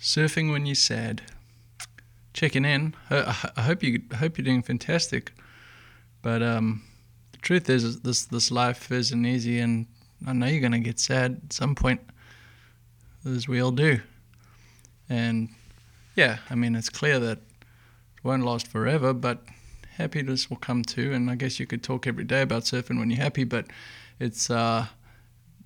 surfing when you're sad. Checking in. I, I hope you I hope you're doing fantastic. But um, the truth is, this this life isn't easy, and I know you're gonna get sad at some point, as we all do. And yeah, I mean, it's clear that it won't last forever, but happiness will come too. And I guess you could talk every day about surfing when you're happy, but it's uh,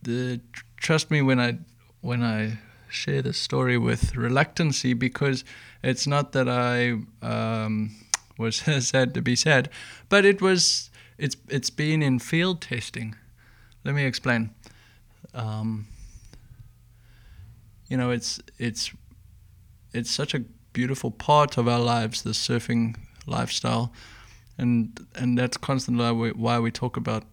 the trust me when I when I share this story with reluctancy because it's not that I um, was sad to be sad, but it was it's it's been in field testing. Let me explain. Um, you know, it's it's it's such a beautiful part of our lives, the surfing lifestyle, and and that's constantly why we, why we talk about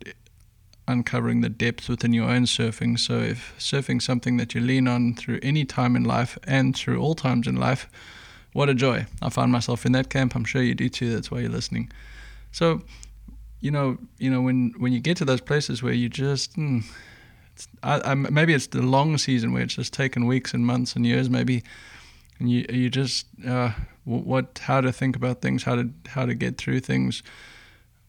uncovering the depths within your own surfing. So if surfing something that you lean on through any time in life and through all times in life, what a joy! I find myself in that camp. I'm sure you do too. That's why you're listening. So, you know, you know when when you get to those places where you just mm, I, I, maybe it's the long season where it's just taken weeks and months and years, maybe, and you you just uh, what how to think about things, how to how to get through things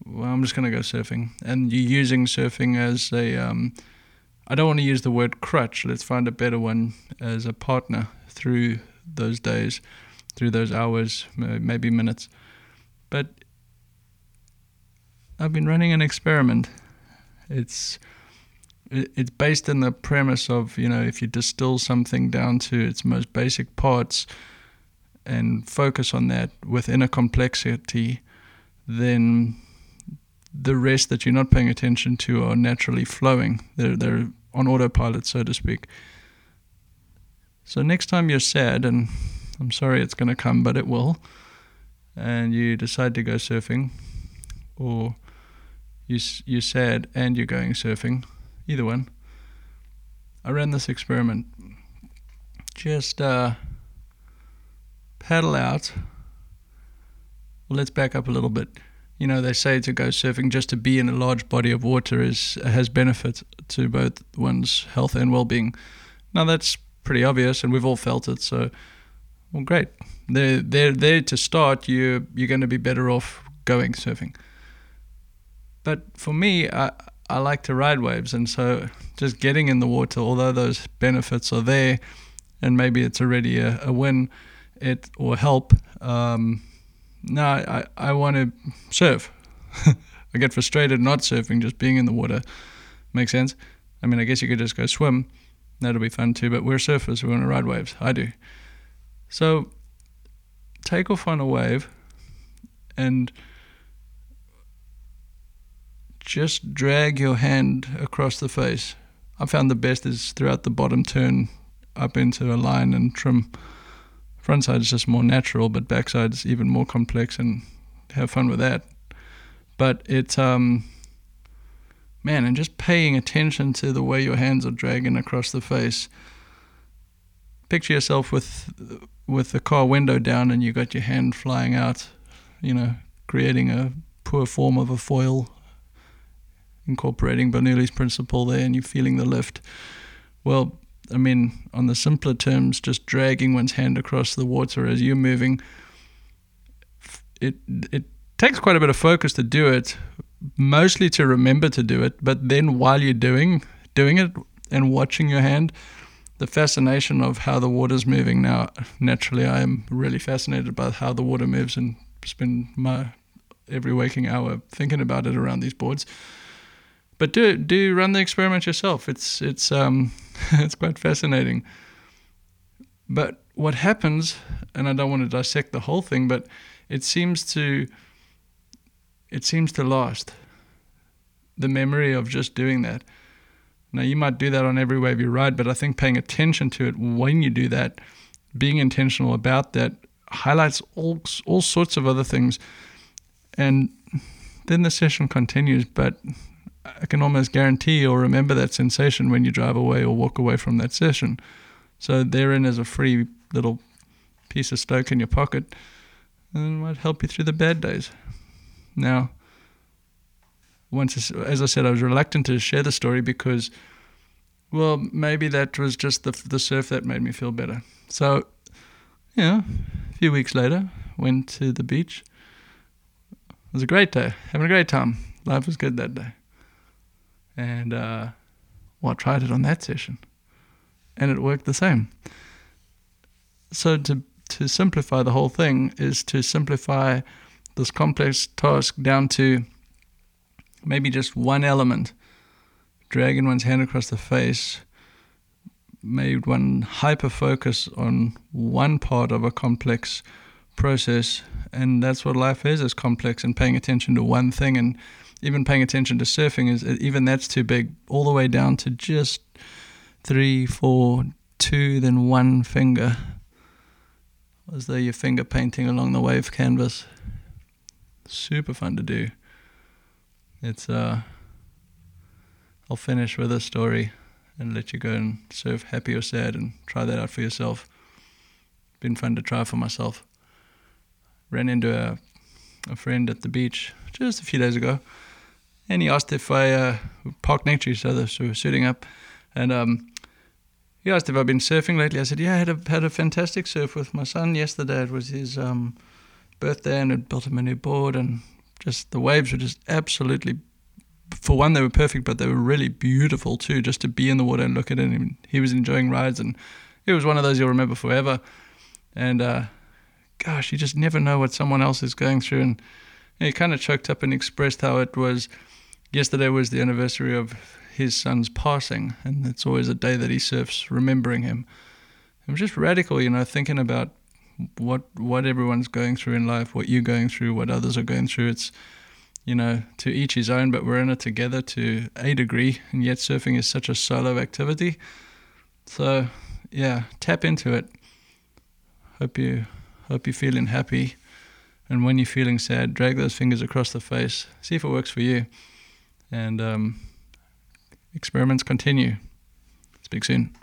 well, I'm just going to go surfing. And you're using surfing as a, um, I don't want to use the word crutch. Let's find a better one as a partner through those days, through those hours, maybe minutes. But I've been running an experiment. It's it's based in the premise of you know if you distill something down to its most basic parts and focus on that within a complexity, then the rest that you're not paying attention to are naturally flowing. They're they're on autopilot, so to speak. So next time you're sad, and I'm sorry it's going to come, but it will, and you decide to go surfing, or you you're sad and you're going surfing, either one. I ran this experiment. Just uh, paddle out. Well, let's back up a little bit you know, they say to go surfing just to be in a large body of water is has benefit to both one's health and well-being. Now that's pretty obvious, and we've all felt it. So, well, great. They're they're there to start. You you're going to be better off going surfing. But for me, I I like to ride waves, and so just getting in the water, although those benefits are there, and maybe it's already a, a win, it or help. Um, no, I, I want to surf. I get frustrated not surfing, just being in the water. Makes sense? I mean, I guess you could just go swim. That'll be fun too, but we're surfers. We want to ride waves. I do. So take off on a wave and just drag your hand across the face. I found the best is throughout the bottom turn up into a line and trim front side is just more natural, but backside is even more complex, and have fun with that. But it's um, man, and just paying attention to the way your hands are dragging across the face. Picture yourself with with the car window down, and you got your hand flying out, you know, creating a poor form of a foil, incorporating Bernoulli's principle there, and you're feeling the lift. Well, I mean, on the simpler terms, just dragging one's hand across the water as you're moving, it it takes quite a bit of focus to do it, mostly to remember to do it. But then while you're doing doing it and watching your hand, the fascination of how the water's moving. Now, naturally, I am really fascinated by how the water moves and spend my every waking hour thinking about it around these boards. But do do run the experiment yourself. It's it's um it's quite fascinating. But what happens, and I don't want to dissect the whole thing, but it seems to it seems to last. The memory of just doing that. Now you might do that on every wave you ride, but I think paying attention to it when you do that, being intentional about that, highlights all all sorts of other things, and then the session continues. But I can almost guarantee you'll remember that sensation when you drive away or walk away from that session. So therein is a free little piece of stoke in your pocket and might help you through the bad days. Now, once as I said, I was reluctant to share the story because, well, maybe that was just the the surf that made me feel better. So yeah, a few weeks later, went to the beach. It was a great day, having a great time. Life was good that day. And, uh, well, I tried it on that session, and it worked the same. So, to, to simplify the whole thing is to simplify this complex task down to maybe just one element, dragging one's hand across the face, made one hyper focus on one part of a complex process and that's what life is is complex and paying attention to one thing and even paying attention to surfing is even that's too big all the way down to just three four two then one finger as though you're finger painting along the wave canvas super fun to do it's uh I'll finish with a story and let you go and surf happy or sad and try that out for yourself. Been fun to try for myself. Ran into a, a friend at the beach just a few days ago, and he asked if I uh, parked next to each other, so we were sitting up, and um, he asked if I've been surfing lately. I said, yeah, I had a, had a fantastic surf with my son yesterday. It was his um, birthday, and had built him a new board, and just the waves were just absolutely for one, they were perfect, but they were really beautiful too, just to be in the water and look at it. And he was enjoying rides, and it was one of those you'll remember forever. And uh, gosh, you just never know what someone else is going through. He kind of choked up and expressed how it was. Yesterday was the anniversary of his son's passing, and it's always a day that he surfs remembering him. It was just radical, you know, thinking about what what everyone's going through in life, what you're going through, what others are going through. It's you know, to each his own, but we're in it together to a degree, and yet surfing is such a solo activity. So, yeah, tap into it. Hope you hope you're feeling happy, and when you're feeling sad, drag those fingers across the face. See if it works for you, and um, experiments continue. Speak soon.